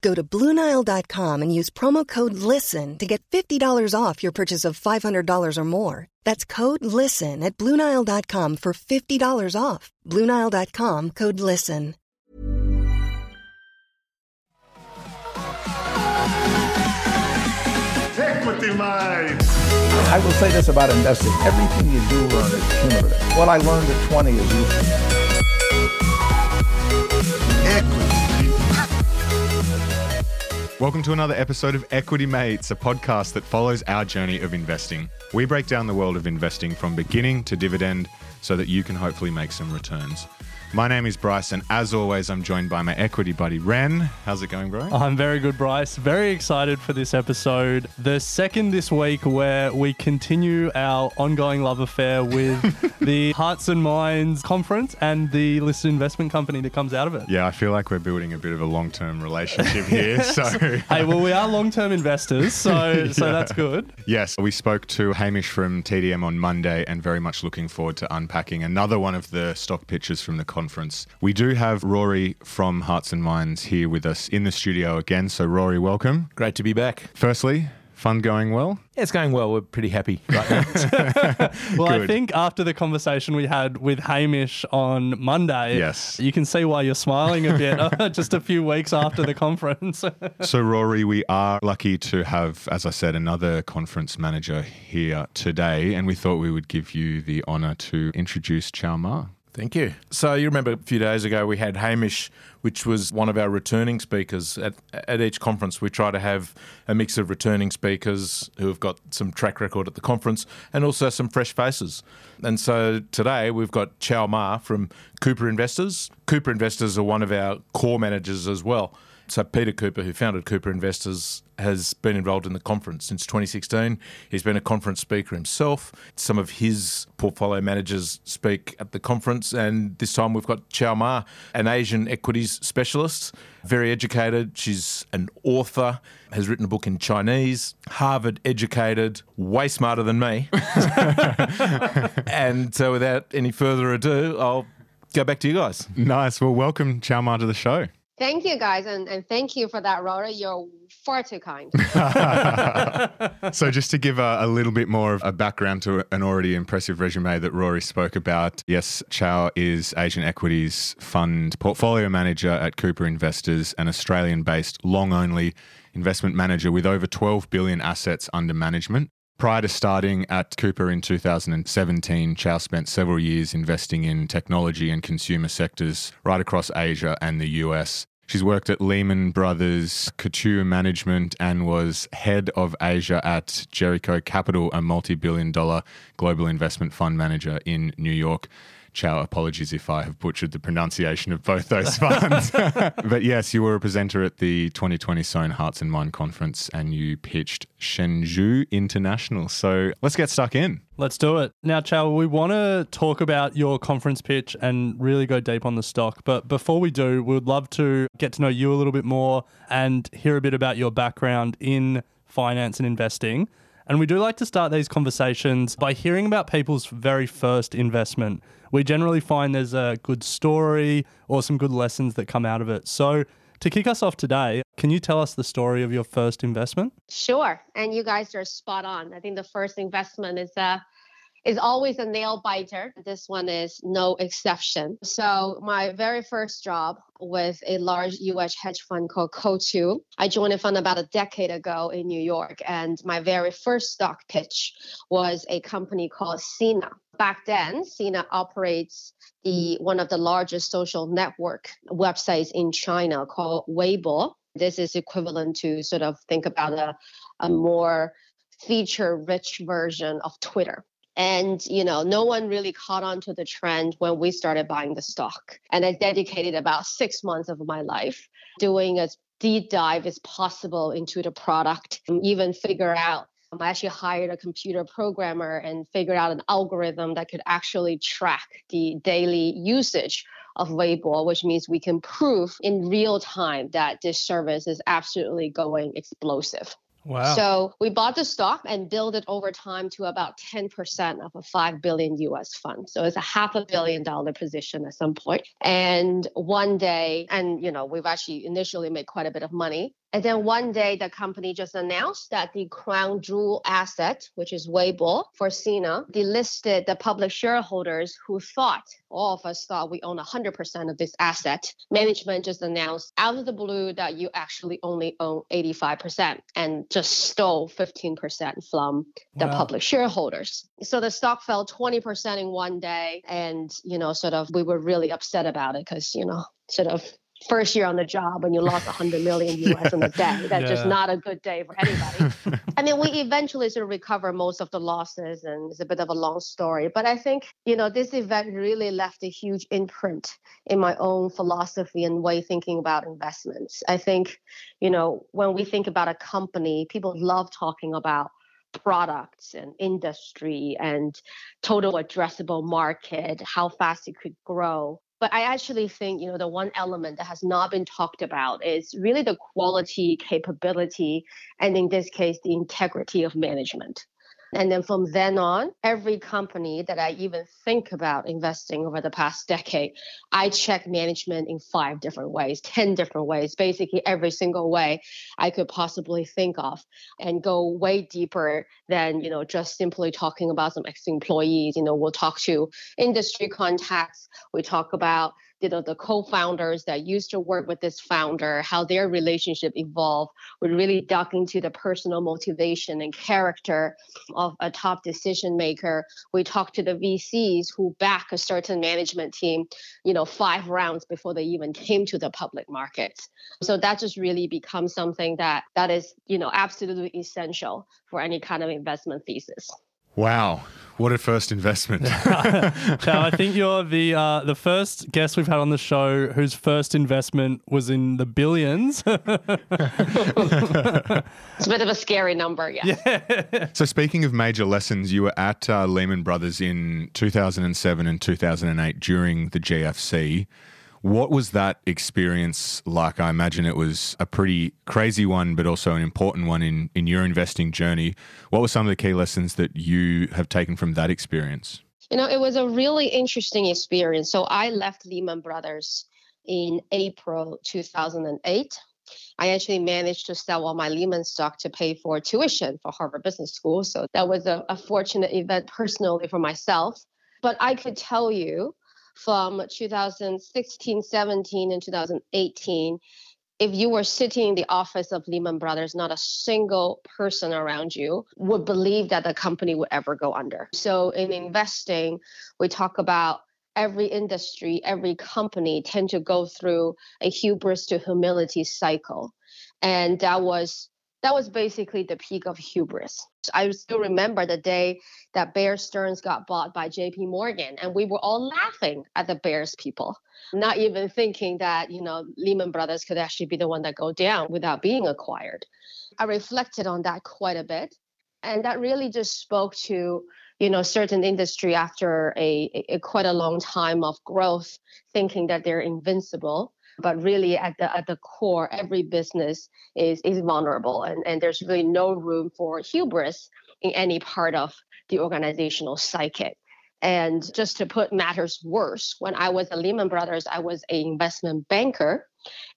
Go to BlueNile.com and use promo code LISTEN to get $50 off your purchase of $500 or more. That's code LISTEN at BlueNile.com for $50 off. BlueNile.com code LISTEN. Equity Mind. I will say this about investing. Everything you do learn is cumulative. What I learned at 20 is useful. Welcome to another episode of Equity Mates, a podcast that follows our journey of investing. We break down the world of investing from beginning to dividend so that you can hopefully make some returns. My name is Bryce, and as always, I'm joined by my equity buddy Ren. How's it going, bro? I'm very good, Bryce. Very excited for this episode. The second this week where we continue our ongoing love affair with the Hearts and Minds conference and the listed investment company that comes out of it. Yeah, I feel like we're building a bit of a long term relationship here. So, Hey, well, we are long-term investors, so so that's good. yes, we spoke to Hamish from TDM on Monday and very much looking forward to unpacking another one of the stock pitches from the conference. We do have Rory from Hearts and Minds here with us in the studio again. So, Rory, welcome. Great to be back. Firstly, fun going well? Yeah, it's going well. We're pretty happy right now. Well, I think after the conversation we had with Hamish on Monday, Yes. you can see why you're smiling a bit just a few weeks after the conference. So, Rory, we are lucky to have, as I said, another conference manager here today, and we thought we would give you the honour to introduce Chiao Ma. Thank you. So you remember a few days ago we had Hamish, which was one of our returning speakers. At, at each conference, we try to have a mix of returning speakers who have got some track record at the conference and also some fresh faces. And so today we've got Chiao Ma from Cooper Investors. Cooper Investors are one of our core managers as well. So Peter Cooper, who founded Cooper Investors, has been involved in the conference since 2016. He's been a conference speaker himself. Some of his portfolio managers speak at the conference, and this time we've got Chiao Ma, an Asian equities specialist, very educated. She's an author, has written a book in Chinese, Harvard educated, way smarter than me. and so, without any further ado, I'll go back to you guys. Nice. Well, welcome Chiao Ma to the show. Thank you, guys, and, and thank you for that, Rory. You're far too kind. so, just to give a, a little bit more of a background to an already impressive resume that Rory spoke about, yes, Chiao is Asian Equities Fund portfolio manager at Cooper Investors, an Australian based long only investment manager with over 12 billion assets under management. Prior to starting at Cooper in 2017, Chiao spent several years investing in technology and consumer sectors right across Asia and the US. She's worked at Lehman Brothers, Coatue Management, and was head of Asia at Jericho Capital, a multi billion dollar global investment fund manager in New York. Chiao, apologies if I have butchered the pronunciation of both those funds. but yes, you were a presenter at the 2020 Sohn Hearts and Mind conference and you pitched Shenzhou International. So let's get stuck in. Let's do it. Now, Chiao, we want to talk about your conference pitch and really go deep on the stock. But before we do, we would love to get to know you a little bit more and hear a bit about your background in finance and investing. And we do like to start these conversations by hearing about people's very first investment. We generally find there's a good story or some good lessons that come out of it. So, to kick us off today, can you tell us the story of your first investment? Sure. And you guys are spot on. I think the first investment is uh is always a nail biter. This one is no exception. So, my very first job with a large US hedge fund called Coatue. I joined a fund about a decade ago in New York, and my very first stock pitch was a company called Sina. Back then, Sina operates the one of the largest social network websites in China called Weibo. This is equivalent to sort of think about a, a more feature rich version of Twitter. And you know, no one really caught on to the trend when we started buying the stock. And I dedicated about six months of my life doing as deep dive as possible into the product, and even figure out. Um, I actually hired a computer programmer and figured out an algorithm that could actually track the daily usage of Weibo, which means we can prove in real time that this service is absolutely going explosive. Wow. So we bought the stock and built it over time to about 10% of a 5 billion US fund. So it's a half a billion dollar position at some point. And one day, and you know, we've actually initially made quite a bit of money. And then one day, the company just announced that the crown jewel asset, which is Weibo for Sina, delisted the public shareholders who thought, all of us thought we own 100% of this asset. Management just announced out of the blue that you actually only own 85% and just stole 15% from the Wow. public shareholders. So the stock fell 20% in one day. And, you know, sort of we were really upset about it because, you know, sort of first year on the job and you lost 100 million US in a day. That's just not a good day for anybody. I mean, we eventually sort of recover most of the losses, and it's a bit of a long story. But I think, you know, this event really left a huge imprint in my own philosophy and way thinking about investments. I think, you know, when we think about a company, people love talking about products and industry and total addressable market, how fast it could grow. But I actually think, you know, the one element that has not been talked about is really the quality, capability, and in this case, the integrity of management. And then from then on, every company that I even think about investing over the past decade, I check management in five different ways, 10 different ways, basically every single way I could possibly think of and go way deeper than, you know, just simply talking about some ex-employees. You know, we'll talk to industry contacts, we talk about you know the co-founders that used to work with this founder how their relationship evolved we really dug into the personal motivation and character of a top decision maker. We talked to the vcs who back a certain management team you know five rounds before they even came to the public markets. So that just really becomes something that that is you know absolutely essential for any kind of investment thesis Wow. What a first investment. Chiao, I think you're the uh, the first guest we've had on the show whose first investment was in the billions. it's a bit of a scary number yeah, So, speaking of major lessons, you were at uh, Lehman Brothers in 2007 and 2008 during the GFC. What was that experience like? I imagine it was a pretty crazy one, but also an important one in, in your investing journey. What were some of the key lessons that you have taken from that experience? You know, it was a really interesting experience. So I left Lehman Brothers in April 2008. I actually managed to sell all my Lehman stock to pay for tuition for Harvard Business School. So that was a, a fortunate event personally for myself. But I could tell you from 2016, 17, and 2018, if you were sitting in the office of Lehman Brothers, not a single person around you would believe that the company would ever go under. So in investing, we talk about every industry, every company tend to go through a hubris to humility cycle. And that was that was basically the peak of hubris. I still remember the day that Bear Stearns got bought by JP Morgan, and we were all laughing at the Bears people, not even thinking that, you know, Lehman Brothers could actually be the one that go down without being acquired. I reflected on that quite a bit. And that really just spoke to, you know, certain industry after a, a, quite a long time of growth, thinking that they're invincible but really at the at the core every business is is vulnerable and, and there's really no room for hubris in any part of the organizational psyche and just to put matters worse when i was at lehman brothers i was an investment banker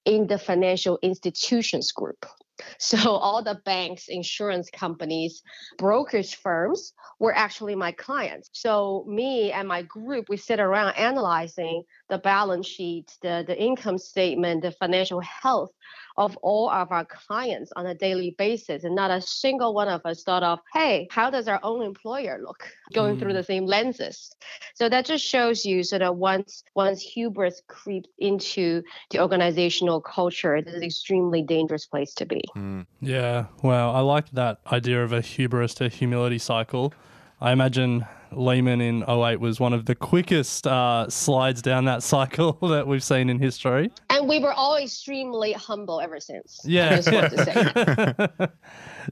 in the financial institutions group So all the banks, insurance companies, brokerage firms were actually my clients. So me and my group, we sit around analyzing the balance sheet, the, the income statement, the financial health of all of our clients on a daily basis. And not a single one of us thought of, hey, how does our own employer look going mm. through the same lenses? So that just shows you sort of once once hubris creeps into the organizational culture, it is an extremely dangerous place to be. Mm. Yeah. Wow. I like that idea of a hubris to humility cycle. I imagine Lehman in 08 was one of the quickest uh, slides down that cycle that we've seen in history. And we were all extremely humble ever since. Yeah.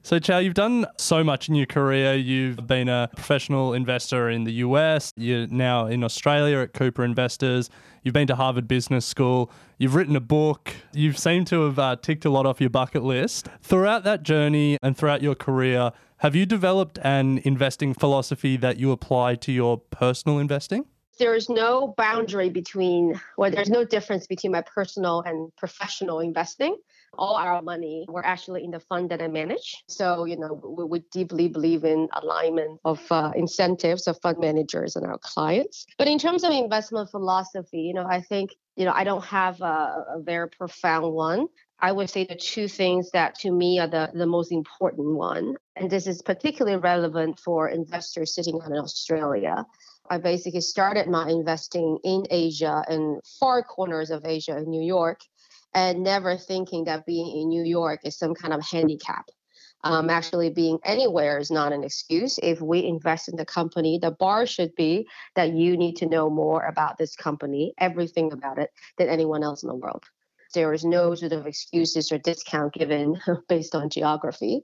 so, Chiao, you've done so much in your career. You've been a professional investor in the US. You're now in Australia at Cooper Investors. You've been to Harvard Business School. You've written a book. You've seemed to have uh, ticked a lot off your bucket list. Throughout that journey and throughout your career, have you developed an investing philosophy that you apply to your personal investing? There is no boundary between, well, there's no difference between my personal and professional investing. All our money, we're actually in the fund that I manage. So, you know, we, we deeply believe in alignment of uh, incentives of fund managers and our clients. But in terms of investment philosophy, you know, I think you know, I don't have a, a, very profound one. I would say the two things that to me are the, the most important one, and this is particularly relevant for investors sitting in Australia. I basically started my investing in Asia and far corners of Asia in New York, and never thinking that being in New York is some kind of handicap. Um, actually, being anywhere is not an excuse. If we invest in the company, the bar should be that you need to know more about this company, everything about it, than anyone else in the world. There is no sort of excuses or discount given based on geography.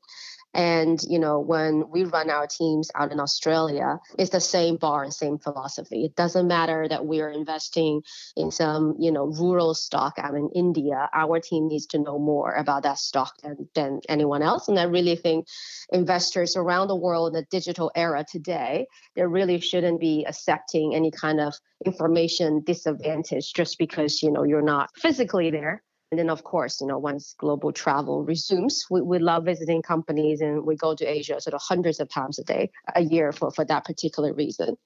And, you know, when we run our teams out in Australia, it's the same bar and same philosophy. It doesn't matter that we're investing in some, you know, rural stock out in India. Our team needs to know more about that stock than, than anyone else. And I really think investors around the world in the digital era today, they really shouldn't be accepting any kind of information disadvantage just because, you know, you're not physically there and then, of course, you know, once global travel resumes, we, we love visiting companies and we go to Asia sort of hundreds of times a day, a year for, for that particular reason.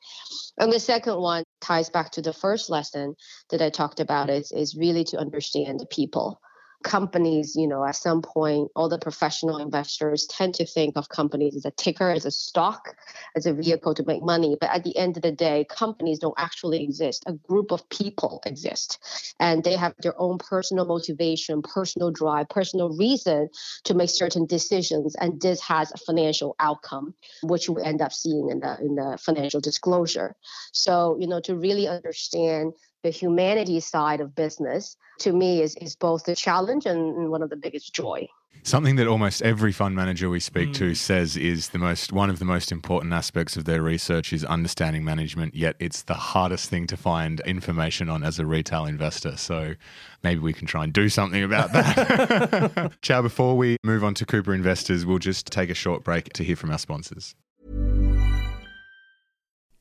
And the second one ties back to the first lesson that I talked about is, is really to understand the people companies, you know, at some point, all the professional investors tend to think of companies as a ticker, as a stock, as a vehicle to make money. But at the end of the day, companies don't actually exist. A group of people exist, and they have their own personal motivation, personal drive, personal reason to make certain decisions. And this has a financial outcome, which we end up seeing in the in the financial disclosure. So, you know, to really understand the humanity side of business to me is, is both a challenge and one of the biggest joy. Something that almost every fund manager we speak mm. to says is the most one of the most important aspects of their research is understanding management, yet it's the hardest thing to find information on as a retail investor. So maybe we can try and do something about that. Chiao, before we move on to Cooper Investors, we'll just take a short break to hear from our sponsors.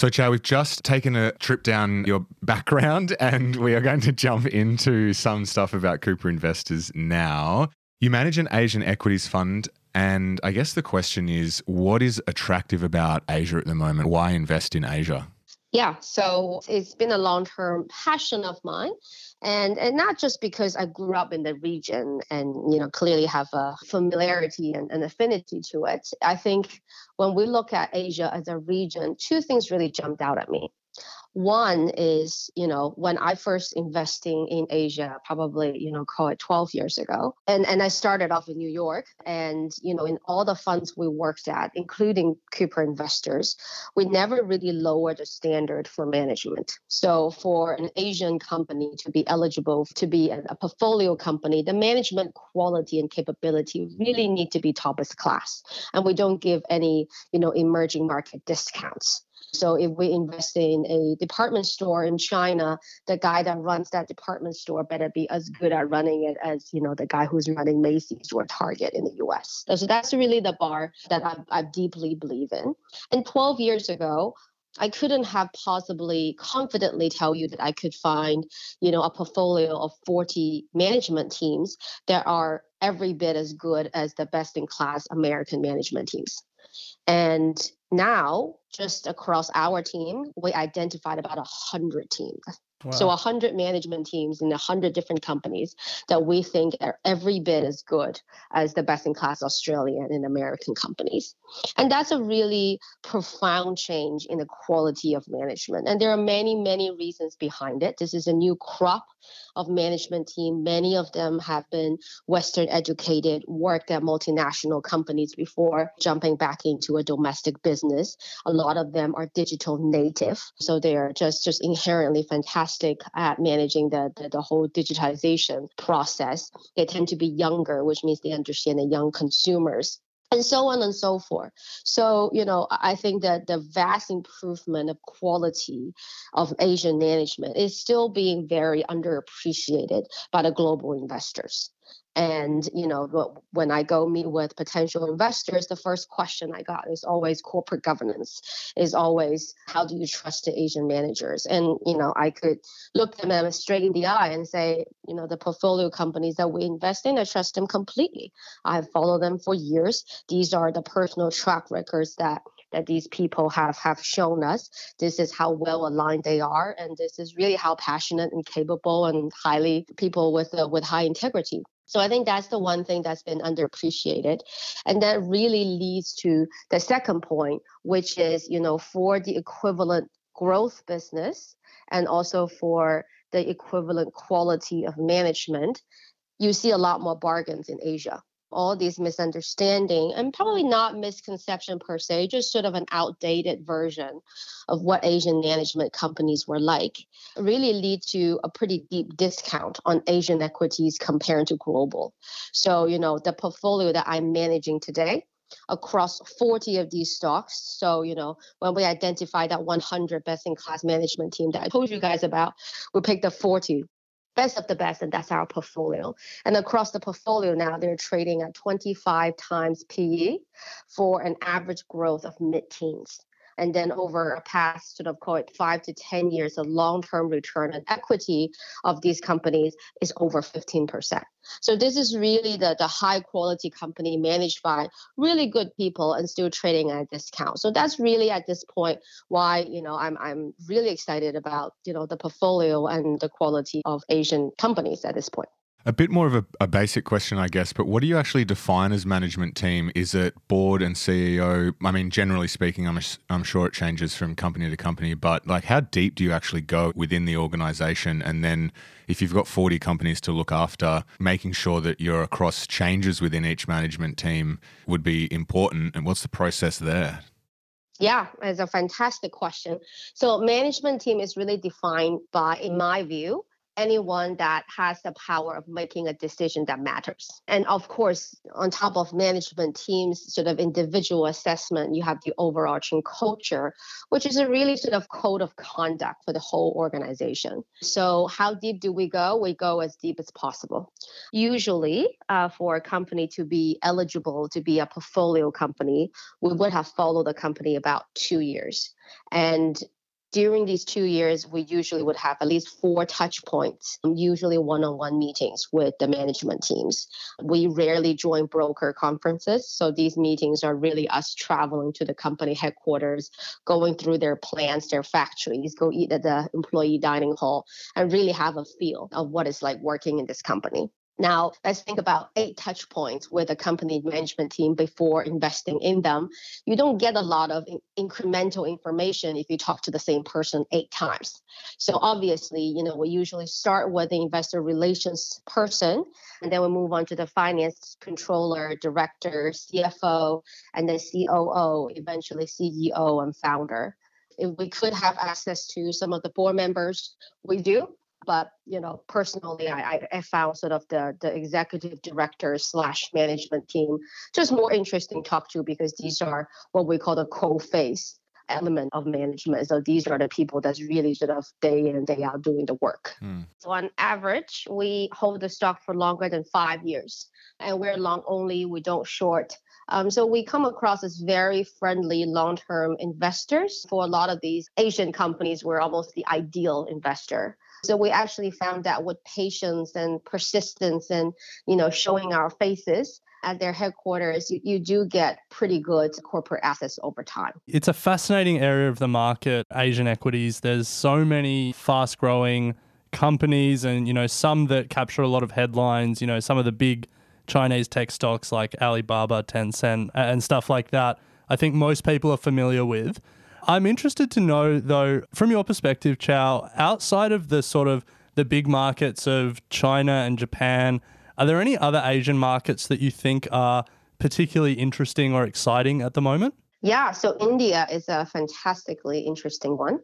So, Chiao, we've just taken a trip down your background and we are going to jump into some stuff about Cooper Investors now. You manage an Asian equities fund. And I guess the question is what is attractive about Asia at the moment? Why invest in Asia? Yeah, so it's been a long term passion of mine. And, and not just because I grew up in the region and you know clearly have a familiarity and an affinity to it. I think when we look at Asia as a region, two things really jumped out at me. One is, you know, when I first investing in Asia, probably, you know, call it 12 years ago. And and I started off in New York. And, you know, in all the funds we worked at, including Cooper Investors, we never really lowered the standard for management. So for an Asian company to be eligible to be a, a portfolio company, the management quality and capability really need to be top of class. And we don't give any, you know, emerging market discounts. So if we invest in a department store in China, the guy that runs that department store better be as good at running it as you know the guy who's running Macy's or Target in the U.S. So that's really the bar that I, I deeply believe in. And 12 years ago, I couldn't have possibly confidently tell you that I could find, you know, a portfolio of 40 management teams that are every bit as good as the best in class American management teams. And now, just across our team, we identified about 100 teams. Wow. So 100 management teams in 100 different companies that we think are every bit as good as the best in class Australian and American companies. And that's a really profound change in the quality of management. And there are many, many reasons behind it. This is a new crop of management team. Many of them have been Western educated, worked at multinational companies before jumping back into a domestic business. A lot of them are digital native. So they are just, just inherently fantastic at managing the, the, the whole digitization process. They tend to be younger, which means they understand the young consumers and so on and so forth. So, you know, I think that the vast improvement of quality of Asian management is still being very underappreciated by the global investors. And you know, when I go meet with potential investors, the first question I got is always corporate governance. Is always how do you trust the Asian managers? And you know, I could look them straight in the eye and say, you know, the portfolio companies that we invest in, I trust them completely. I've followed them for years. These are the personal track records that that these people have have shown us. This is how well aligned they are, and this is really how passionate and capable and highly people with uh, with high integrity. So I think that's the one thing that's been underappreciated. And that really leads to the second point, which is, you know, for the equivalent growth business and also for the equivalent quality of management, you see a lot more bargains in Asia all these misunderstanding and probably mm-hmm. not misconception per se, just sort of an outdated version of what Asian management companies were like, really lead to a pretty deep discount on Asian equities compared to global. So, you know, the portfolio that I'm managing today across 40 of these stocks. So, you know, when we identify that 100 best in class management team that I told you guys about, we picked the 40 best of the best, and that's our portfolio. And across the portfolio now, they're trading at 25 times PE for an average growth of mid teens and then over a past sort of call it five to 10 years, the long-term return on equity of these companies is over 15%. So this is really the, the high quality company managed by really good people and still trading at a discount. So that's really at this point why, you know, I'm I'm really excited about, you know, the portfolio and the quality of Asian companies at this point. A bit more of a, a, basic question, I guess, but what do you actually define as management team? Is it board and CEO? I mean, generally speaking, I'm, I'm sure it changes from company to company, but like how deep do you actually go within the organization? And then if you've got 40 companies to look after, making sure that you're across changes within each management team would be important. And what's the process there? Yeah, it's a fantastic question. So, management team is really defined by, in my view, anyone that has the power of making a decision that matters. And of course, on top of management teams, sort of individual assessment, you have the overarching culture, which is a really sort of code of conduct for the whole organization. So, how deep do we go? We go as deep as possible. Usually, uh, for a company to be eligible to be a portfolio company, we would have followed the company about two years. And during these two years, we usually would have at least four touch points, usually one on one meetings with the management teams. We rarely join broker conferences. So these meetings are really us traveling to the company headquarters, going through their plants, their factories, go eat at the employee dining hall, and really have a feel of what it's like working in this company. Now, let's think about eight touch points with a company management team before investing in them. You don't get a lot of in- incremental information if you talk to the same person eight times. So obviously, you know, we usually start with the investor relations person, and then we move on to the finance controller, director, CFO, and then COO, eventually CEO and founder. If we could have access to some of the board members, we do but you know personally I, I found sort of the the executive director slash management team just more interesting to talk to because these are what we call the co-face element of management. So these are the people that's really sort of day in and day out doing the work. Mm. so on average we hold the stock for longer than five years and we're long only we don't short. Um, so we come across as very friendly long-term investors. For a lot of these asian companies we're almost the ideal investor so we actually found that with patience and persistence and, you know, showing our faces, at their headquarters, you, you, do get pretty good corporate assets over time. It's a fascinating area of the market, Asian equities. There's so many fast growing companies and, you know, some that capture a lot of headlines, you know, some of the big Chinese tech stocks like Alibaba, Tencent, and stuff like that. I think most people are familiar with. I'm interested to know, though, from your perspective, Chiao, outside of the sort of the big markets of China and Japan, are there any other Asian markets that you think are particularly interesting or exciting at the moment? Yeah, so India is a fantastically interesting one.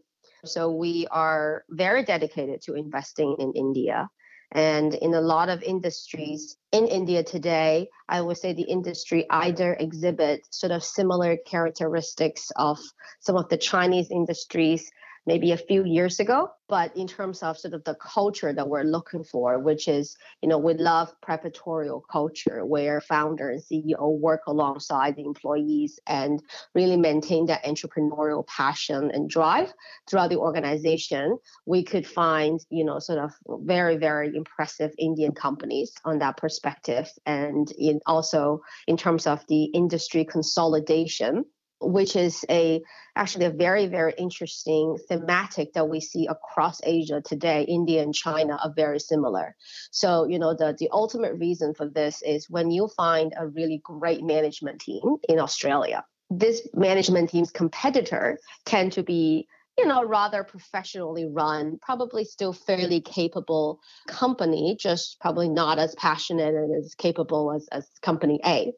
So we are very dedicated to investing in India. And in a lot of industries in India today, I would say the industry either exhibit sort of similar characteristics of some of the Chinese industries maybe a few years ago. But in terms of sort of the culture that we're looking for, which is, you know, we love preparatorial culture where founder and CEO work alongside the employees and really maintain that entrepreneurial passion and drive throughout the organization, we could find, you know, sort of very, very impressive Indian companies on that perspective. And in also in terms of the industry consolidation which is a actually a very very interesting thematic that we see across asia today india and china are very similar. So you know the the ultimate reason for this is when you find a really great management team in australia this management team's competitor tend to be you know rather professionally run probably still fairly capable company just probably not as passionate and as capable as, as company a.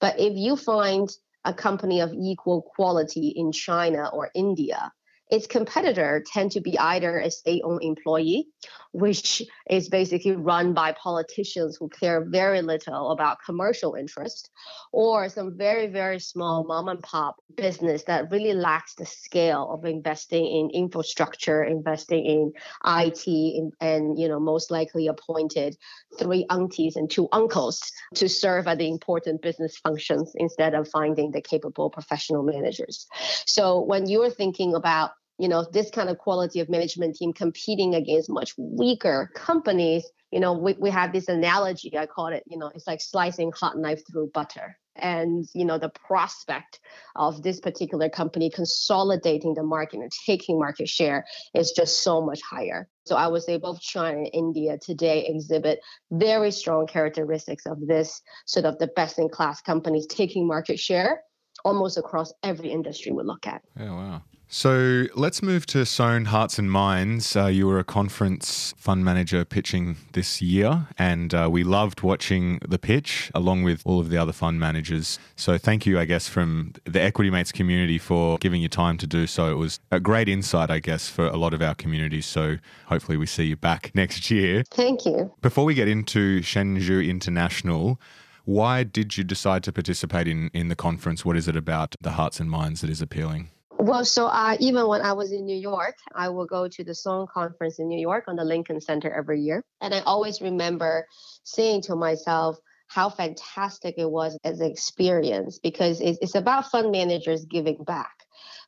But if you find a company of equal quality in China or India its competitor tend to be either a state-owned employee, which is basically run by politicians who care very little about commercial interest, or some very, very small mom and pop business that really lacks the scale of investing in infrastructure, investing in IT, and, and you know, most likely appointed three aunties and two uncles to serve at the important business functions instead of finding the capable professional managers. So when you're thinking about you know this kind of quality of management team competing against much weaker companies you know we, we have this analogy i call it you know it's like slicing hot knife through butter. And you know the prospect of this particular company consolidating the market and taking market share is just so much higher. So i would say both china and india today exhibit very strong characteristics of this sort of the best in class companies taking market share almost across every industry we look at. Yeah wow So let's move to Sohn Hearts and Minds. Uh, you were a conference fund manager pitching this year, and uh, we loved watching the pitch along with all of the other fund managers. So thank you, I guess, from the Equity Mates community for giving you time to do so. It was a great insight, I guess, for a lot of our communities. So hopefully we see you back next year. Thank you. Before we get into Shenzhou International, why did you decide to participate in, in the conference? What is it about the Hearts and Minds that is appealing? Well, so uh, even when I was in New York, I will go to the Sohn conference in New York on the Lincoln Center every year. And I always remember saying to myself, how fantastic it was as an experience because it's, it's about fund managers giving back.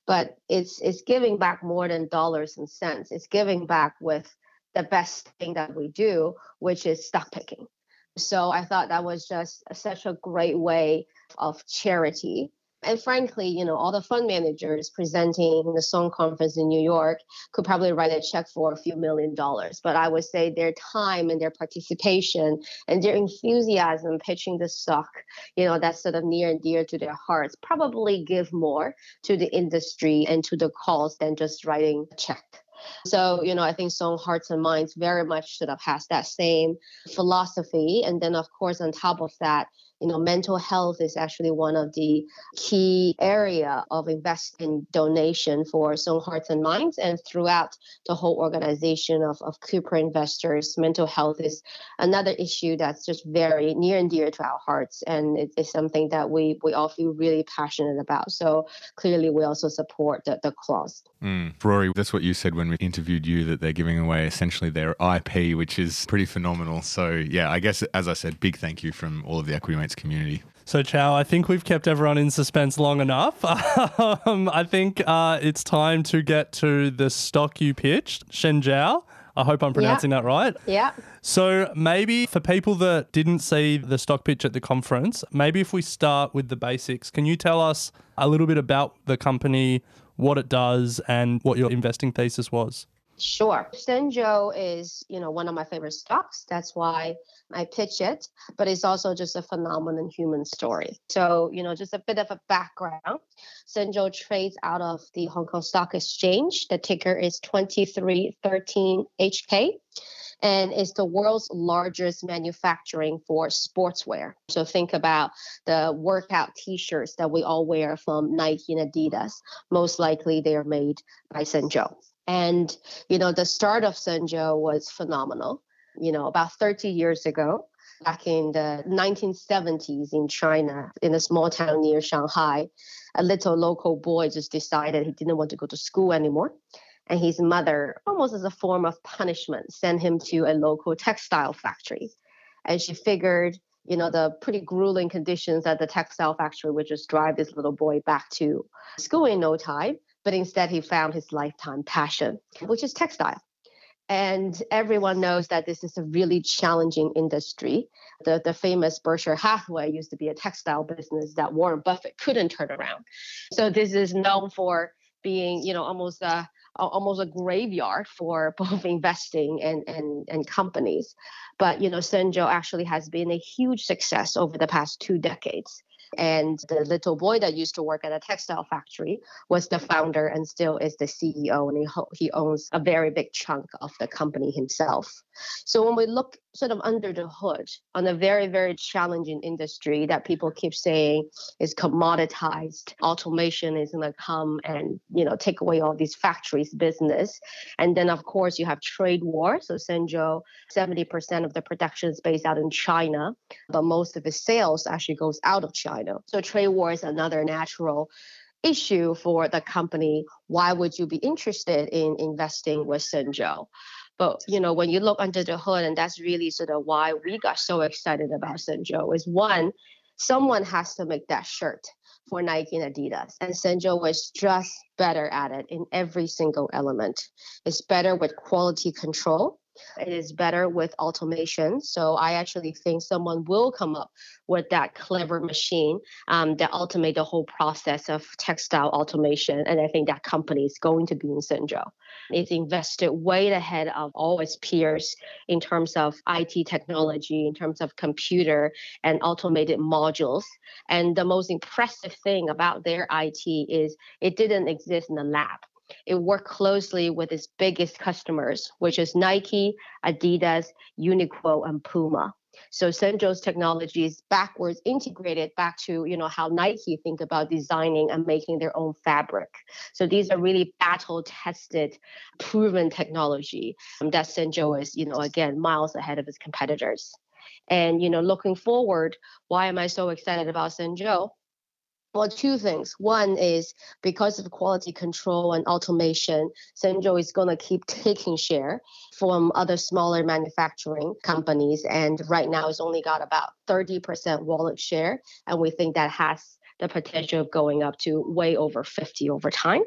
But it's it's giving back more than dollars and cents. It's giving back with the best thing that we do which is stock picking. So i thought that was just such a great way of charity and frankly, you know, all the fund managers presenting the Sohn conference in New York could probably write a check for a few million dollars. But I would say their time and their participation and their enthusiasm pitching the stock, you know, that's sort of near and dear to their hearts, probably give more to the industry and to the cause than just writing a check. So, you know, I think Sohn Hearts and Minds very much sort of has that same philosophy. And then, of course, on top of that, you know, mental health is actually one of the key area of investing donation for Sohn Hearts and Minds. And throughout the whole organization of, of Cooper investors, mental health is another issue that's just very near and dear to our hearts. And it is something that we, we all feel really passionate about. So clearly we also support the, the clause. Mm. Rory, that's what you said when we interviewed you that they're giving away essentially their IP, which is pretty phenomenal. So, yeah, I guess, as I said, big thank you from all of the Equity Mates community. So, Chiao, I think we've kept everyone in suspense long enough. um, I think uh, it's time to get to the stock you pitched, Shenzhou. I hope I'm pronouncing yeah. that right. Yeah. So, maybe for people that didn't see the stock pitch at the conference, maybe if we start with the basics, can you tell us a little bit about the company, what it does, and what your investing thesis was? Sure. Shenzhou is, you know, one of my favorite stocks. That's why I pitch it, but it's also just a phenomenal human story. So, you know, just a bit of a background. Shenzhou trades out of the Hong Kong Stock Exchange. The ticker is 2313HK and is the world's largest manufacturing for sportswear. So think about the workout t-shirts that we all wear from Nike and Adidas. Most likely they are made by Shenzhou. And, you know, the start of Shenzhou was phenomenal. You know, about 30 years ago, back in the 1970s in China, in a small town near Shanghai, a little local boy just decided he didn't want to go to school anymore. And his mother, almost as a form of punishment, sent him to a local textile factory. And she figured, you know, the pretty grueling conditions at the textile factory would just drive this little boy back to school in no time but instead he found his lifetime passion, which is textile. And everyone knows that this is a really challenging industry. The, the famous Berkshire Hathaway used to be a textile business that Warren Buffett couldn't turn around. So this is known for being, you know, almost a almost a graveyard for both investing and, and, and companies. But you know, Shenzhou actually has been a huge success over the past two decades. And the little boy that used to work at a textile factory was the founder and still is the CEO, and he, ho- he owns a very big chunk of the company himself. So when we look sort of under the hood on a very, very challenging industry that people keep saying is commoditized, automation is going to come and you know take away all these factories business, and then of course you have trade war. So Shenzhou, 70% of the production is based out in China, but most of the sales actually goes out of China. So trade war is another natural issue for the company. Why would you be interested in investing with Shenzhou? But you know, when you look under the hood, and that's really sort of why we got so excited about Shenzhou, is one, someone has to make that shirt for Nike and Adidas. And Shenzhou was just better at it in every single element. It's better with quality control. It is better with automation. So I actually think someone will come up with that clever machine um, that automate the whole process of textile automation. And I think that company is going to be in Shenzhou. It's invested way ahead of all its peers in terms of IT technology, in terms of computer and automated modules. And the most impressive thing about their IT is it didn't exist in the lab it worked closely with its biggest customers, which is Nike, Adidas, Uniqlo, and Puma. So Shenzhou's technology is backwards integrated back to you know how Nike think about designing and making their own fabric. So these are really battle tested, proven technology um, that Shenzhou is you know again miles ahead of its competitors. And you know looking forward, why am I so excited about Shenzhou? Well, two things. One is because of quality control and automation, Shenzhou is going to keep taking share from other smaller manufacturing companies. And right now, it's only got about 30% wallet share. And we think that has the potential of going up to way over 50 over time.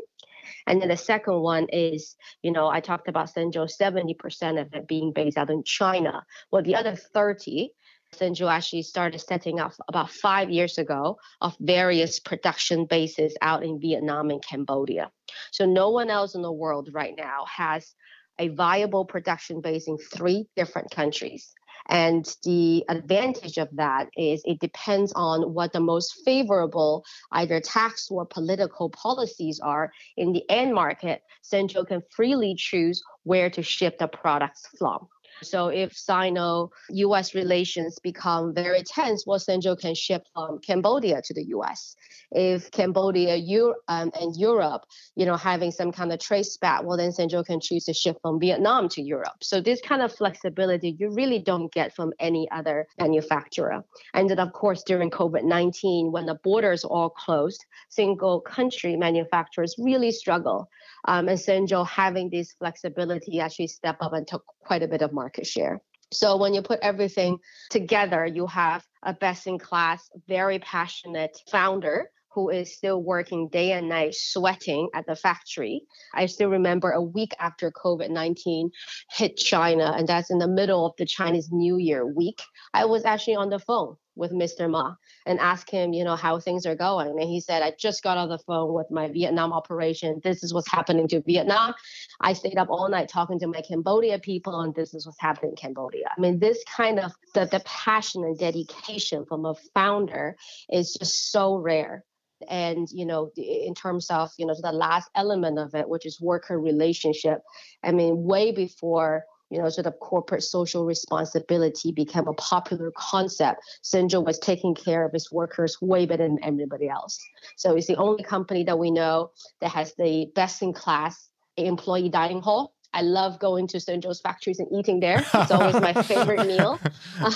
And then the second one is, you know, I talked about Shenzhou, 70% of it being based out in China. Well, the other 30 Shenzhou actually started setting up about five years ago of various production bases out in Vietnam and Cambodia. So no one else in the world right now has a viable production base in three different countries. And the advantage of that is it depends on what the most favorable either tax or political policies are in the end market. Shenzhou can freely choose where to ship the products from. So if Sino US relations become very tense, well, Shenzhou can ship from Cambodia to the US. If Cambodia Euro, um, and Europe, you know, having some kind of trade spat, well, then Shenzhou can choose to ship from Vietnam to Europe. So this kind of flexibility you really don't get from any other manufacturer. And then, of course, during COVID-19, when the borders all closed, single country manufacturers really struggle um, and Shenzhou having this flexibility actually step up and took quite a bit of market share. So when you put everything together, you have a best in class, very passionate founder who is still working day and night, sweating at the factory. I still remember a week after COVID 19 hit China, and that's in the middle of the Chinese New Year week. I was actually on the phone with Mr. Ma and ask him, you know, how things are going. And he said, I just got on the phone with my Vietnam operation. This is what's happening to Vietnam. I stayed up all night talking to my Cambodia people, and this is what's happening in Cambodia. I mean, this kind of the, the passion and dedication from a founder is just so rare and you know in terms of you know the last element of it which is worker relationship i mean way before you know, sort of corporate social responsibility became a popular concept. Shenzhou was taking care of its workers way better than everybody else. So it's the only company that we know that has the best in class employee dining hall. I love going to Shenzhou's factories and eating there. It's always my favorite meal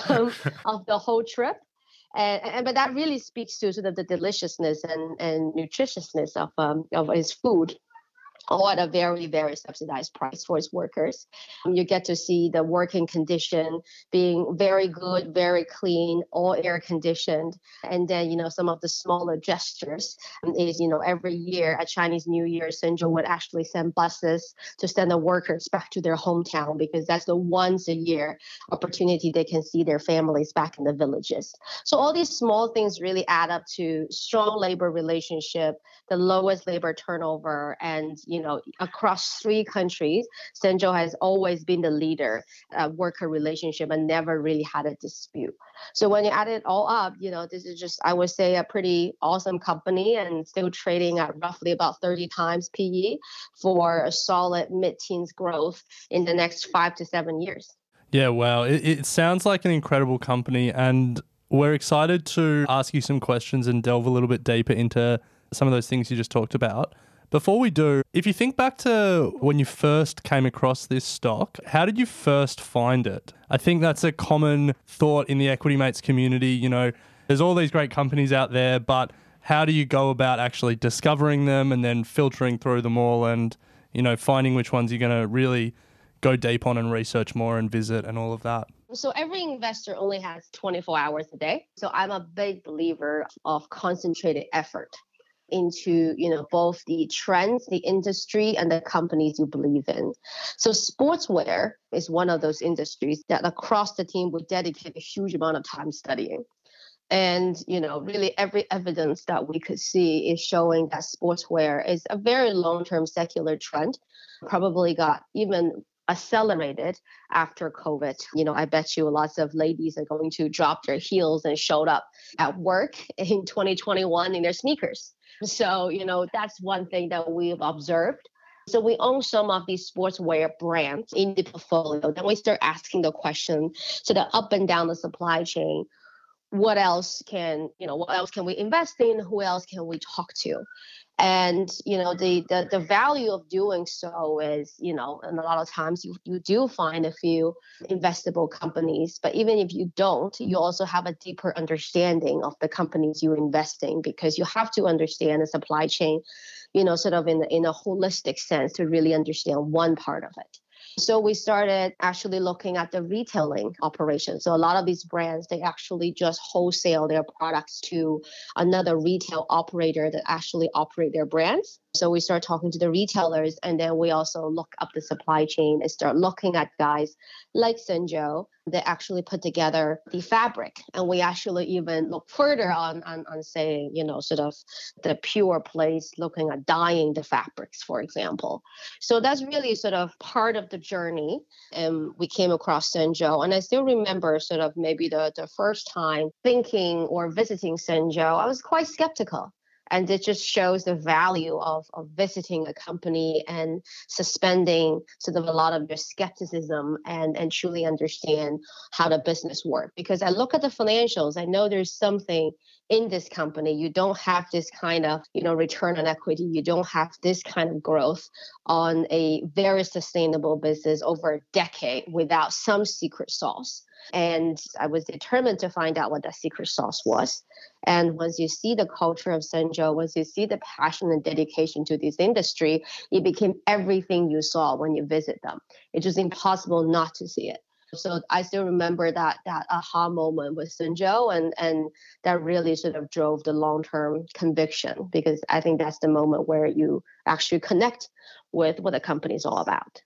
um, of the whole trip. And, and, but that really speaks to sort of the deliciousness and, and nutritiousness of um, of his food all at a very, very subsidized price for its workers. Um, you get to see the working condition being very good, very clean, all air conditioned. And then, you know, some of the smaller gestures um, is, you know, every year at Chinese New Year, Shenzhou would actually send buses to send the workers back to their hometown because that's the once a year opportunity they can see their families back in the villages. So all these small things really add up to strong labor relationship, the lowest labor turnover, and you know, across three countries, Shenzhou has always been the leader uh, worker relationship and never really had a dispute. So when you add it all up, you know, this is just, I would say, a pretty awesome company and still trading at roughly about 30 times PE for a solid mid teens growth in the next five to seven years. Yeah, wow. It, it sounds like an incredible company. And we're excited to ask you some questions and delve a little bit deeper into some of those things you just talked about. Before we do, if you think back to when you first came across this stock, how did you first find it? I think that's a common thought in the Equity Mates community. You know, there's all these great companies out there, but how do you go about actually discovering them and then filtering through them all and, you know, finding which ones you're going to really go deep on and research more and visit and all of that? So every investor only has 24 hours a day. So I'm a big believer of concentrated effort into you know both the trends the industry and the companies you believe in so sportswear is one of those industries that across the team would dedicate a huge amount of time studying and you know really every evidence that we could see is showing that sportswear is a very long-term secular trend probably got even accelerated after COVID. You know, I bet you lots of ladies are going to drop their heels and showed up at work in 2021 in their sneakers. So, you know, that's one thing that we've observed. So we own some of these sportswear brands in the portfolio. Then we start asking the question, so the up and down the supply chain, what else can you know what else can we invest in? Who else can we talk to? And you know the, the the value of doing so is you know and a lot of times you, you do find a few investable companies but even if you don't you also have a deeper understanding of the companies you're investing because you have to understand the supply chain you know sort of in in a holistic sense to really understand one part of it so we started actually looking at the retailing operation. So a lot of these brands, they actually just wholesale their products to another retail operator that actually operate their brands. So we start talking to the retailers and then we also look up the supply chain and start looking at guys like Shenzhou that actually put together the fabric. And we actually even look further on, on, on saying, you know, sort of the pure place, looking at dyeing the fabrics, for example. So that's really sort of part of the journey. And we came across Shenzhou. And I still remember sort of maybe the, the first time thinking or visiting Shenzhou, I was quite skeptical and it just shows the value of, of visiting a company and suspending sort of a lot of your skepticism and, and truly understand how the business works. Because I look at the financials, I know there's something in this company. You don't have this kind of, you know, return on equity. You don't have this kind of growth on a very sustainable business over a decade without some secret sauce. And I was determined to find out what that secret sauce was. And once you see the culture of Shenzhou, once you see the passion and dedication to this industry, it became everything you saw when you visit them. It's just impossible not to see it. So I still remember that that aha moment with Shenzhou, and and that really sort of drove the long term conviction because I think that's the moment where you actually connect with what the company is all about.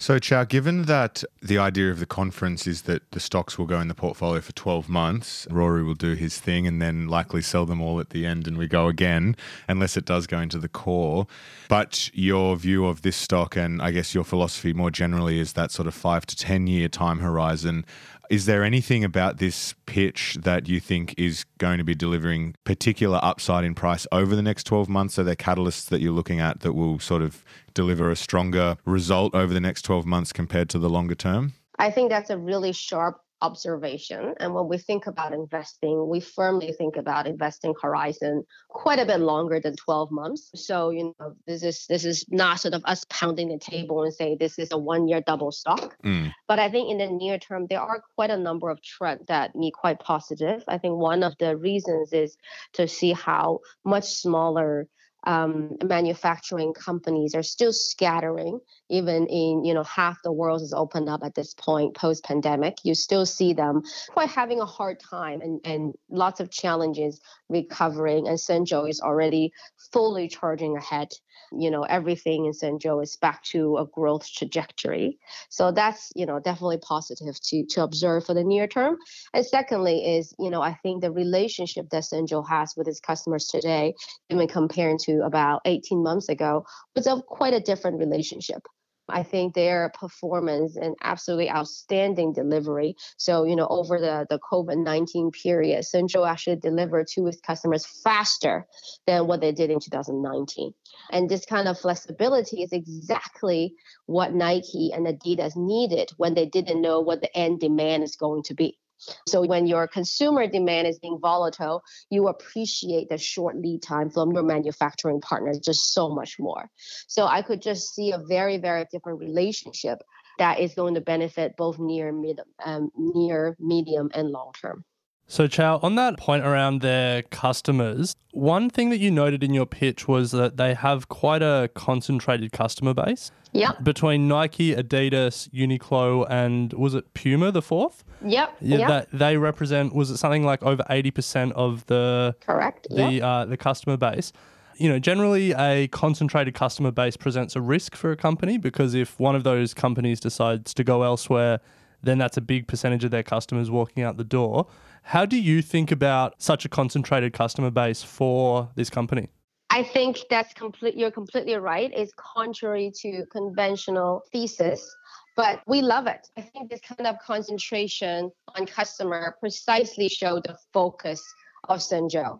So, Chiao, given that the idea of the conference is that the stocks will go in the portfolio for 12 months, Rory will do his thing and then likely sell them all at the end and we go again, unless it does go into the core. But your view of this stock and I guess your philosophy more generally is that sort of five to 10 year time horizon. Is there anything about this pitch that you think is going to be delivering particular upside in price over the next 12 months? Are there catalysts that you're looking at that will sort of deliver a stronger result over the next 12 months compared to the longer term? I think that's a really sharp observation. And when we think about investing, we firmly think about investing horizon quite a bit longer than 12 months. So, you know, this is this is not sort of us pounding the table and say this is a one-year double stock. Mm. But I think in the near term, there are quite a number of trends that me quite positive. I think one of the reasons is to see how much smaller um, manufacturing companies are still scattering even in you know half the world is opened up at this point post pandemic you still see them quite having a hard time and, and lots of challenges recovering and Shenzhou is already fully charging ahead. You know everything in Shenzhou is back to a growth trajectory. So that's you know definitely positive to to observe for the near term. And secondly is you know i think the relationship that Shenzhou has with its customers today even comparing to about 18 months ago was of quite a different relationship I think their performance and absolutely outstanding delivery. So, you know, over the, the COVID 19 period, Shenzhou actually delivered to its customers faster than what they did in 2019. And this kind of flexibility is exactly what Nike and Adidas needed when they didn't know what the end demand is going to be. So when your consumer demand is being volatile, you appreciate the short lead time from your manufacturing partners just so much more. So I could just see a very, very different relationship that is going to benefit both near, mid, um, near, medium, and long term. So, Chiao, on that point around their customers, one thing that you noted in your pitch was that they have quite a concentrated customer base. Yeah. Between Nike, Adidas, Uniqlo, and was it Puma, the fourth? Yep. Yeah. Yep. That they represent was it something like over eighty percent of the correct the yep. uh, the customer base. You know, generally a concentrated customer base presents a risk for a company because if one of those companies decides to go elsewhere, then that's a big percentage of their customers walking out the door. How do you think about such a concentrated customer base for this company? I think that's complete. You're completely right. It's contrary to conventional thesis, but we love it. I think this kind of concentration on customer precisely showed the focus of Shenzhou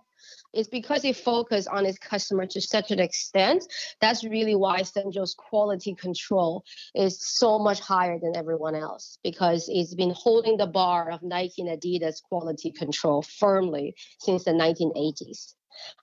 It's because it focused on its customer to such an extent. That's really why Shenzhou's quality control is so much higher than everyone else because it's been holding the bar of Nike and Adidas quality control firmly since the 1980s.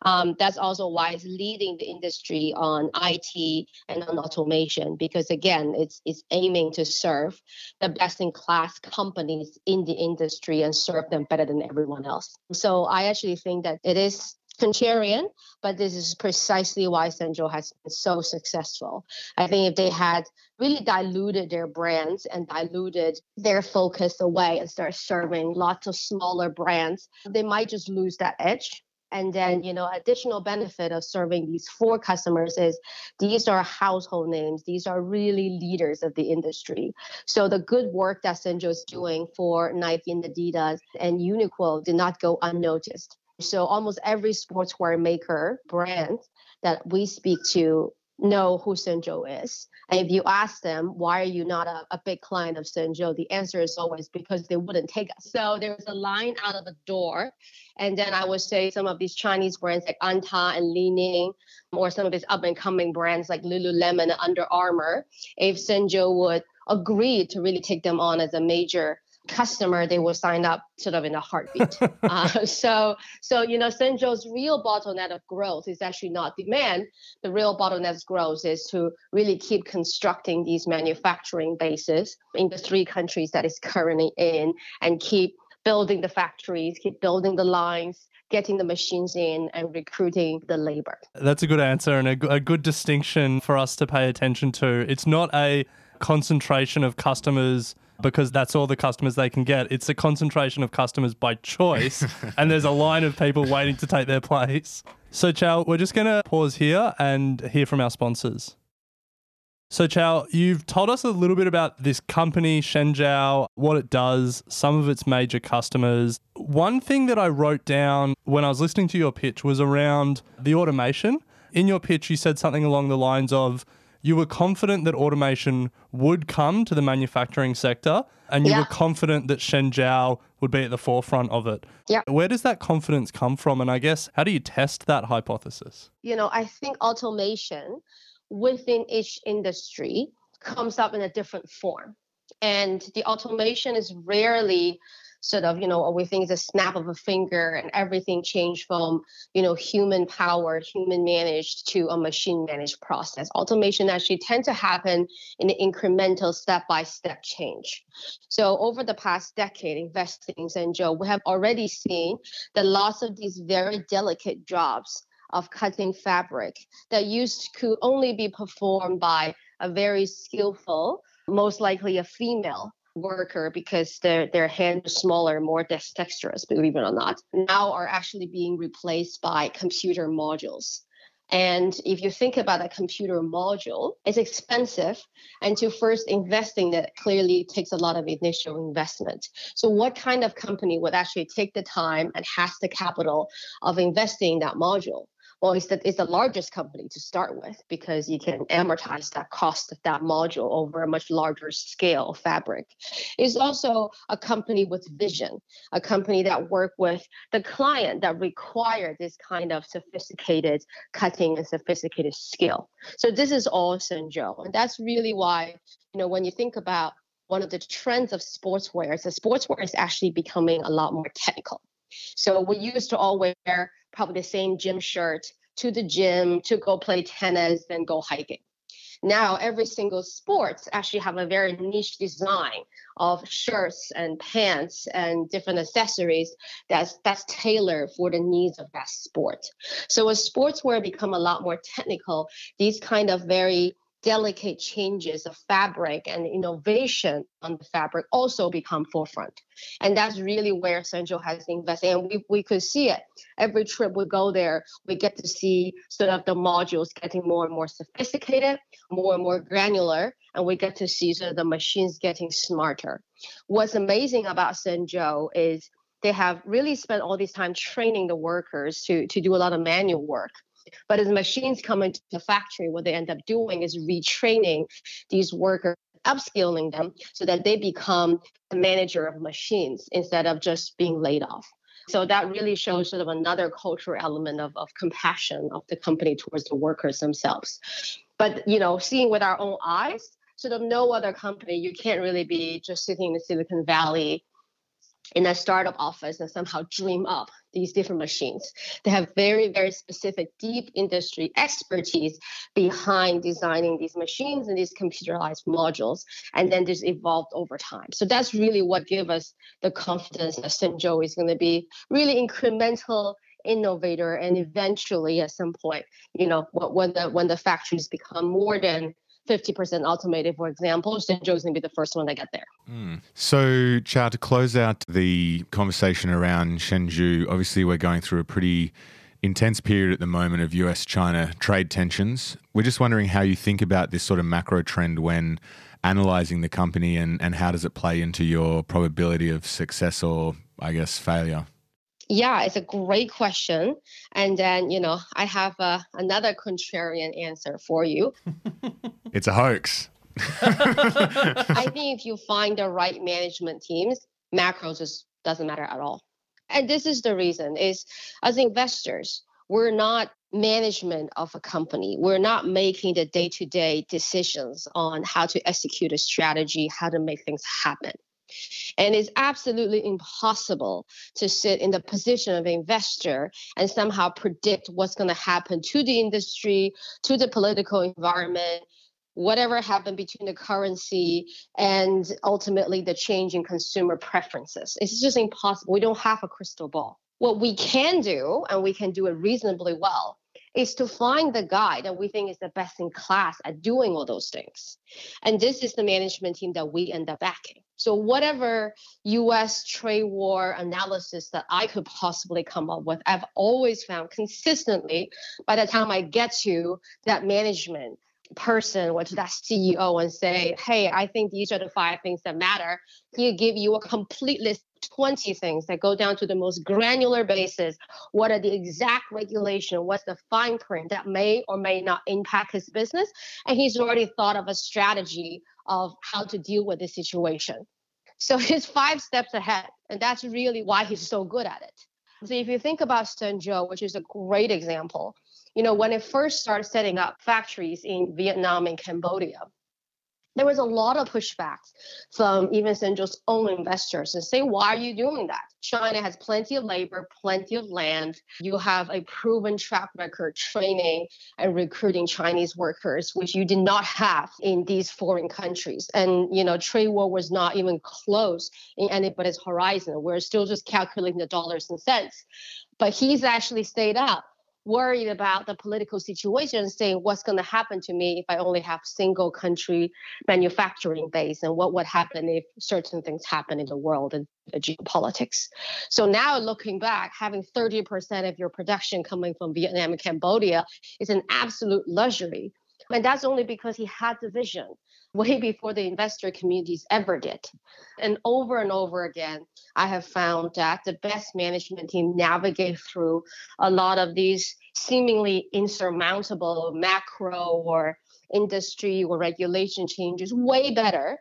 Um, that's also why it's leading the industry on IT and on automation because again, it's it's aiming to serve the best in class companies in the industry and serve them better than everyone else. So I actually think that it is contrarian, but this is precisely why Shenzhou has been so successful. I think if they had really diluted their brands and diluted their focus away and start serving lots of smaller brands, they might just lose that edge. And then, you know, additional benefit of serving these four customers is these are household names. These are really leaders of the industry. So the good work that Shenzhou is doing for Nike and Adidas and Uniqlo did not go unnoticed. So almost every sportswear maker brand that we speak to know who Shenzhou is. And if you ask them, why are you not a, a big client of Shenzhou? The answer is always because they wouldn't take us. So there's a line out of the door. And then I would say some of these Chinese brands like Anta and Li-Ning, or some of these up and coming brands like Lululemon and Under Armour, if Shenzhou would agree to really take them on as a major customer, they will sign up sort of in a heartbeat. uh, so, so you know, Shenzhou's real bottleneck of growth is actually not demand. The real bottleneck of growth is to really keep constructing these manufacturing bases in the three countries that it's currently in, and keep building the factories, keep building the lines, getting the machines in and recruiting the labor. That's a good answer and a, a, good distinction for us to pay attention to. It's not a concentration of customers because that's all the customers they can get. It's a concentration of customers by choice, and there's a line of people waiting to take their place. So, Chiao, we're just going to pause here and hear from our sponsors. So, Chiao, you've told us a little bit about this company, Shenzhou, what it does, some of its major customers. One thing that I wrote down when I was listening to your pitch was around the automation. In your pitch, you said something along the lines of, you were confident that automation would come to the manufacturing sector and you yeah. were confident that Shenzhou would be at the forefront of it. Yeah. Where does that confidence come from? And I guess, how do you test that hypothesis? You know, I think automation within each industry comes up in a different form. And the automation is rarely sort of, you know, it's a snap of a finger and everything changed from, you know, human power, human managed to a machine managed process. Automation actually tend to happen in an incremental step by step change. So over the past decade, investing in Shenzhou, we have already seen the loss of these very delicate jobs of cutting fabric that used to only be performed by a very skillful, most likely a female worker because their their hands are smaller, more dexterous, believe it or not, now are actually being replaced by computer modules. And if you think about a computer module, it's expensive. And to first invest in it clearly takes a lot of initial investment. So, what kind of company would actually take the time and has the capital of investing in that module? Well, it's the, it's the largest company to start with because you can amortize that cost of that module over a much larger scale fabric. It's also a company with vision, a company that work with the client that require this kind of sophisticated cutting and sophisticated skill. So this is all Shenzhou. And that's really why, you know, when you think about one of the trends of sportswear is that sportswear is actually becoming a lot more technical. So we used to all wear probably the same gym shirt to the gym to go play tennis and go hiking. Now every single sports actually have a very niche design of shirts and pants and different accessories that's that's tailored for the needs of that sport. So as sportswear become a lot more technical, these kind of very delicate changes of fabric and innovation on the fabric also become forefront. And that's really where Shenzhou has invested. And we, we could see it. Every trip we go there, we get to see sort of the modules getting more and more sophisticated, more and more granular, and we get to see sort of the machines getting smarter. What's amazing about Shenzhou is they have really spent all this time training the workers to, to do a lot of manual work. But as machines come into the factory, what they end up doing is retraining these workers upskilling them so that they become the manager of machines instead of just being laid off. So that really shows sort of another cultural element of, of compassion of the company towards the workers themselves. But you know, seeing with our own eyes, sort of no other company, you can't really be just sitting in the Silicon Valley in a startup office and somehow dream up these different machines. They have very, very specific, deep industry expertise behind designing these machines and these computerized modules. And then this evolved over time. So that's really what gave us the confidence that Shenzhou is going to be really incremental innovator and eventually at some point you know when the when the factories become more than 50% automated, for example, Shenzhou is going to be the first one to get there. Mm. So, Chiao, to close out the conversation around Shenzhou, obviously we're going through a pretty intense period at the moment of US China trade tensions. We're just wondering how you think about this sort of macro trend when analyzing the company and, and how does it play into your probability of success or, I guess, failure? Yeah, it's a great question. And then, you know, I have uh, another contrarian answer for you. it's a hoax. I think if you find the right management teams, macros just doesn't matter at all. And this is the reason is as investors, we're not management of a company. We're not making the day-to-day decisions on how to execute a strategy, how to make things happen. And it's absolutely impossible to sit in the position of investor and somehow predict what's going to happen to the industry, to the political environment, whatever happened between the currency and ultimately the change in consumer preferences. It's just impossible. We don't have a crystal ball. What we can do, and we can do it reasonably well, is to find the guy that we think is the best in class at doing all those things. And this is the management team that we end up backing. So, whatever US trade war analysis that I could possibly come up with, I've always found consistently by the time I get to that management person or that CEO and say, hey, I think these are the five things that matter, he'll give you a complete list 20 things that go down to the most granular basis. What are the exact regulation? What's the fine print that may or may not impact his business? And he's already thought of a strategy of how to deal with the situation. So he's five steps ahead. And that's really why he's so good at it. So if you think about Shenzhou, which is a great example, you know, when it first started setting up factories in Vietnam and Cambodia, there was a lot of pushbacks from even Shenzhou's own investors and say, why are you doing that? China has plenty of labor, plenty of land. You have a proven track record training and recruiting Chinese workers, which you did not have in these foreign countries. And, you know, trade war was not even close in anybody's horizon. We're still just calculating the dollars and cents. But he's actually stayed out worried about the political situation, saying what's going to happen to me if I only have single country manufacturing base, and what would happen if certain things happen in the world and the geopolitics. So now looking back, having 30% of your production coming from Vietnam and Cambodia is an absolute luxury. And that's only because he had the vision way before the investor communities ever did. And over and over again, I have found that the best management team navigate through a lot of these seemingly insurmountable macro or industry or regulation changes way better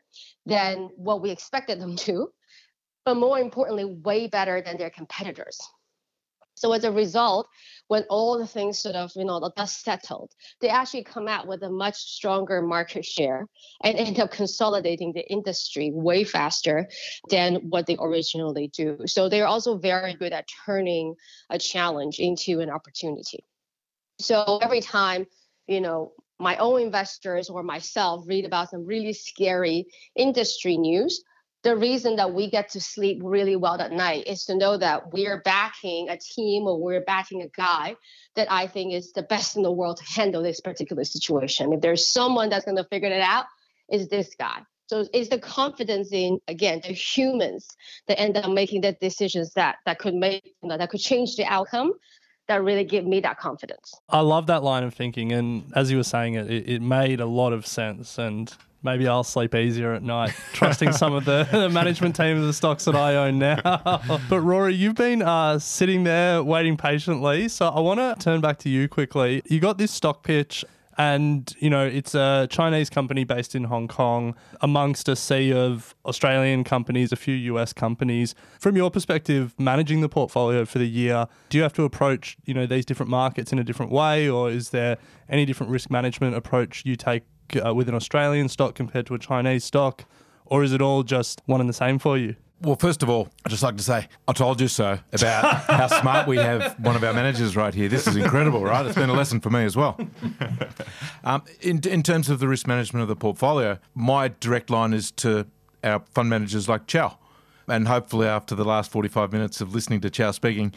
than what we expected them to, but more importantly, way better than their competitors. So as a result, when all the things sort of, you know, the dust settled, they actually come out with a much stronger market share and end up consolidating the industry way faster than what they originally do. So they're also very good at turning a challenge into an opportunity. So every time, you know, my own investors or myself read about some really scary industry news, the reason that we get to sleep really well at night is to know that we're backing a team or we're backing a guy that I think is the best in the world to handle this particular situation. If there's someone that's going to figure it out, is this guy. So it's the confidence in again the humans that end up making the decisions that that could make you know, that could change the outcome that really give me that confidence. I love that line of thinking, and as you were saying it, it, it made a lot of sense and maybe I'll sleep easier at night, trusting some of the, the, management team of the stocks that I own now. but Rory, you've been uh, sitting there waiting patiently. So I want to turn back to you quickly. You got this stock pitch And, you know, it's a Chinese company based in Hong Kong amongst a sea of Australian companies, a few US companies. From your perspective, managing the portfolio for the year, do you have to approach, you know, these different markets in a different way or is there any different risk management approach you take uh, with an Australian stock compared to a Chinese stock? Or is it all just one and the same for you? Well, first of all, I'd just like to say, I told you so about how smart we have one of our managers right here. This is incredible, right? It's been a lesson for me as well. Um, in, in terms of the risk management of the portfolio, my direct line is to our fund managers like Chiao. And hopefully, after the last 45 minutes of listening to Chiao speaking,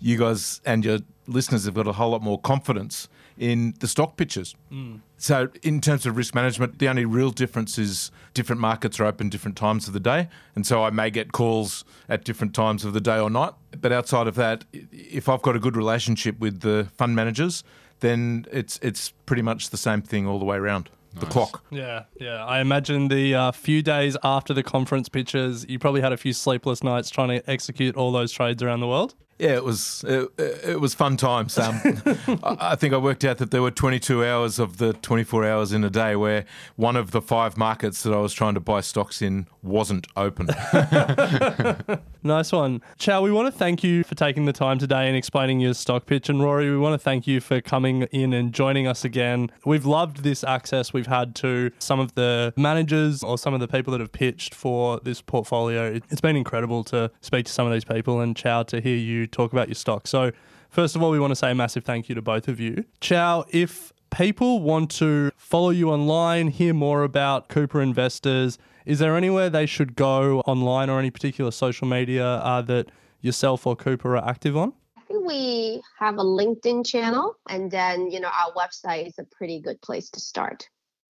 you guys and your listeners have got a whole lot more confidence in the stock pitches. Mm. So, in terms of risk management, the only real difference is different markets are open different times of the day. And so I may get calls at different times of the day or night. But outside of that, if I've got a good relationship with the fund managers, then it's, it's pretty much the same thing all the way around. Nice. The clock. Yeah, yeah. I imagine the uh, few days after the conference pitches, you probably had a few sleepless nights trying to execute all those trades around the world. Yeah, it was it, it was fun times. Um, I think I worked out that there were 22 hours of the 24 hours in a day where one of the five markets that I was trying to buy stocks in wasn't open. nice one, Chiao. We want to thank you for taking the time today and explaining your stock pitch, and Rory, we want to thank you for coming in and joining us again. We've loved this access we've had to some of the managers or some of the people that have pitched for this portfolio. It's been incredible to speak to some of these people and Chiao to hear you talk about your stock. So, first of all, we want to say a massive thank you to both of you. Chiao, if people want to follow you online, hear more about Cooper Investors, is there anywhere they should go online or any particular social media uh, that yourself or Cooper are active on? we have a LinkedIn channel, and then you know our website is a pretty good place to start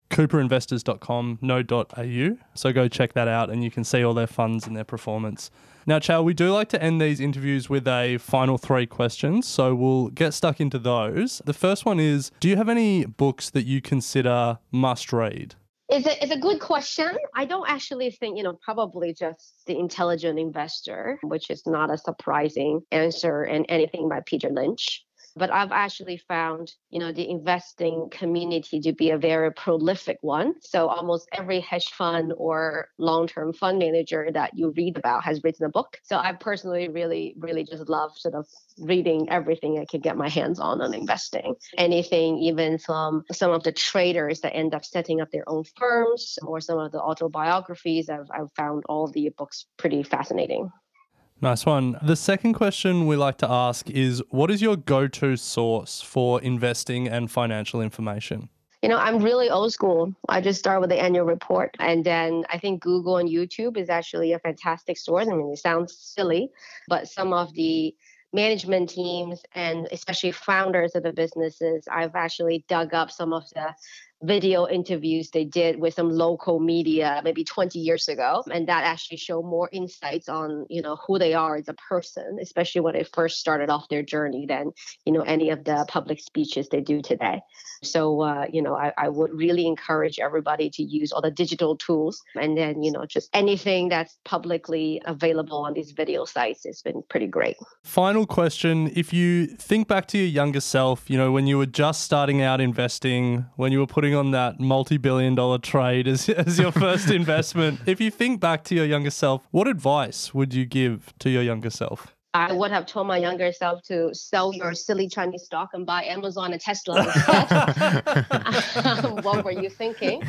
cooperinvestors.com, no.au. So go check that out and you can see all their funds and their performance. Now, Chiao, we do like to end these interviews with a final three questions. So we'll get stuck into those. The first one is Do you have any books that you consider must read? It's a, it's a good question. I don't actually think, you know, probably just The Intelligent Investor, which is not a surprising answer, and anything by Peter Lynch. But I've actually found, you know, the investing community to be a very prolific one. So almost every hedge fund or long-term fund manager that you read about has written a book. So I personally really, really just love sort of reading everything I can get my hands on on investing. Anything, even from some of the traders that end up setting up their own firms or some of the autobiographies, I've, I've found all the books pretty fascinating. Nice one. The second question we like to ask is what is your go to source for investing and financial information? You know, I'm really old school. I just start with the annual report. And then I think Google and YouTube is actually a fantastic source. I mean, it sounds silly, but some of the management teams and especially founders of the businesses, I've actually dug up some of the video interviews they did with some local media maybe 20 years ago and that actually show more insights on you know who they are as a person especially when they first started off their journey than you know any of the public speeches they do today. So uh, you know I, I would really encourage everybody to use all the digital tools and then you know just anything that's publicly available on these video sites has been pretty great. Final question. If you think back to your younger self you know when you were just starting out investing when you were putting on that multi-billion dollar trade as, as your first investment. If you think back to your younger self, what advice would you give to your younger self? I would have told my younger self to sell your silly Chinese stock and buy Amazon and Tesla what were you thinking?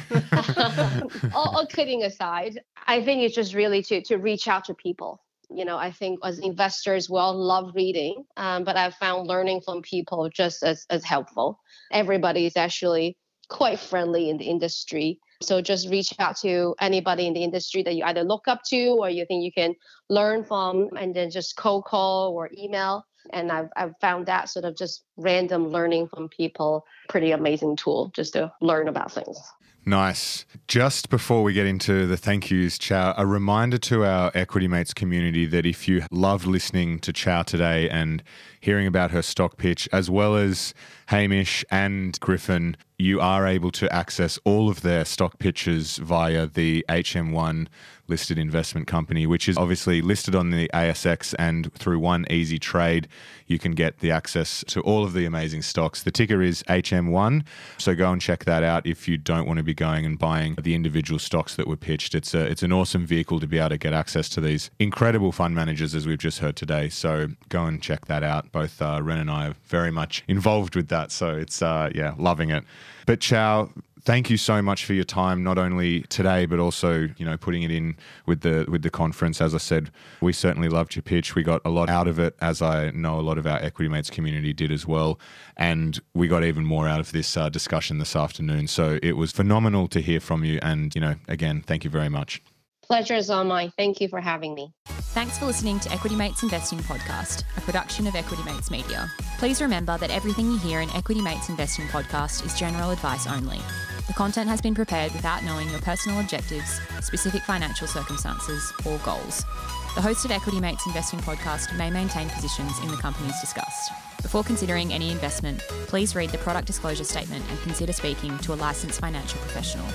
all, all kidding aside, I think it's just really to, to reach out to people you know i think as investors we all love reading um, but i've found learning from people just as, as helpful everybody is actually quite friendly in the industry. So just reach out to anybody in the industry that you either look up to or you think you can learn from, and then just cold call or email. And I've, I've found that sort of just random learning from people pretty amazing tool just to learn about things. Nice. Just before we get into the thank yous, Chiao, a reminder to our Equity Mates community that if you loved listening to Chiao today and hearing about her stock pitch, as well as Hamish and Griffin, you are able to access all of their stock pitches via the HM1 listed investment company, which is obviously listed on the ASX and through one easy trade, you can get the access to all of the amazing stocks. The ticker is HM1, so go and check that out if you don't want to be going and buying the individual stocks that were pitched. It's a it's an awesome vehicle to be able to get access to these incredible fund managers as we've just heard today. So go and check that out. Both uh, Ren and I are very much involved with that, so it's uh, yeah, loving it. But Chiao, thank you so much for your time, not only today but also you know putting it in with the with the conference. As I said, we certainly loved your pitch. We got a lot out of it, as I know a lot of our Equity Mates community did as well, and we got even more out of this uh, discussion this afternoon. So it was phenomenal to hear from you, and you know again, thank you very much. Pleasure is all mine. Thank you for having me. Thanks for listening to Equity Mates Investing Podcast, a production of Equity Mates Media. Please remember that everything you hear in Equity Mates Investing Podcast is general advice only. The content has been prepared without knowing your personal objectives, specific financial circumstances, or goals. The host of Equity Mates Investing Podcast may maintain positions in the companies discussed. Before considering any investment, please read the product disclosure statement and consider speaking to a licensed financial professional.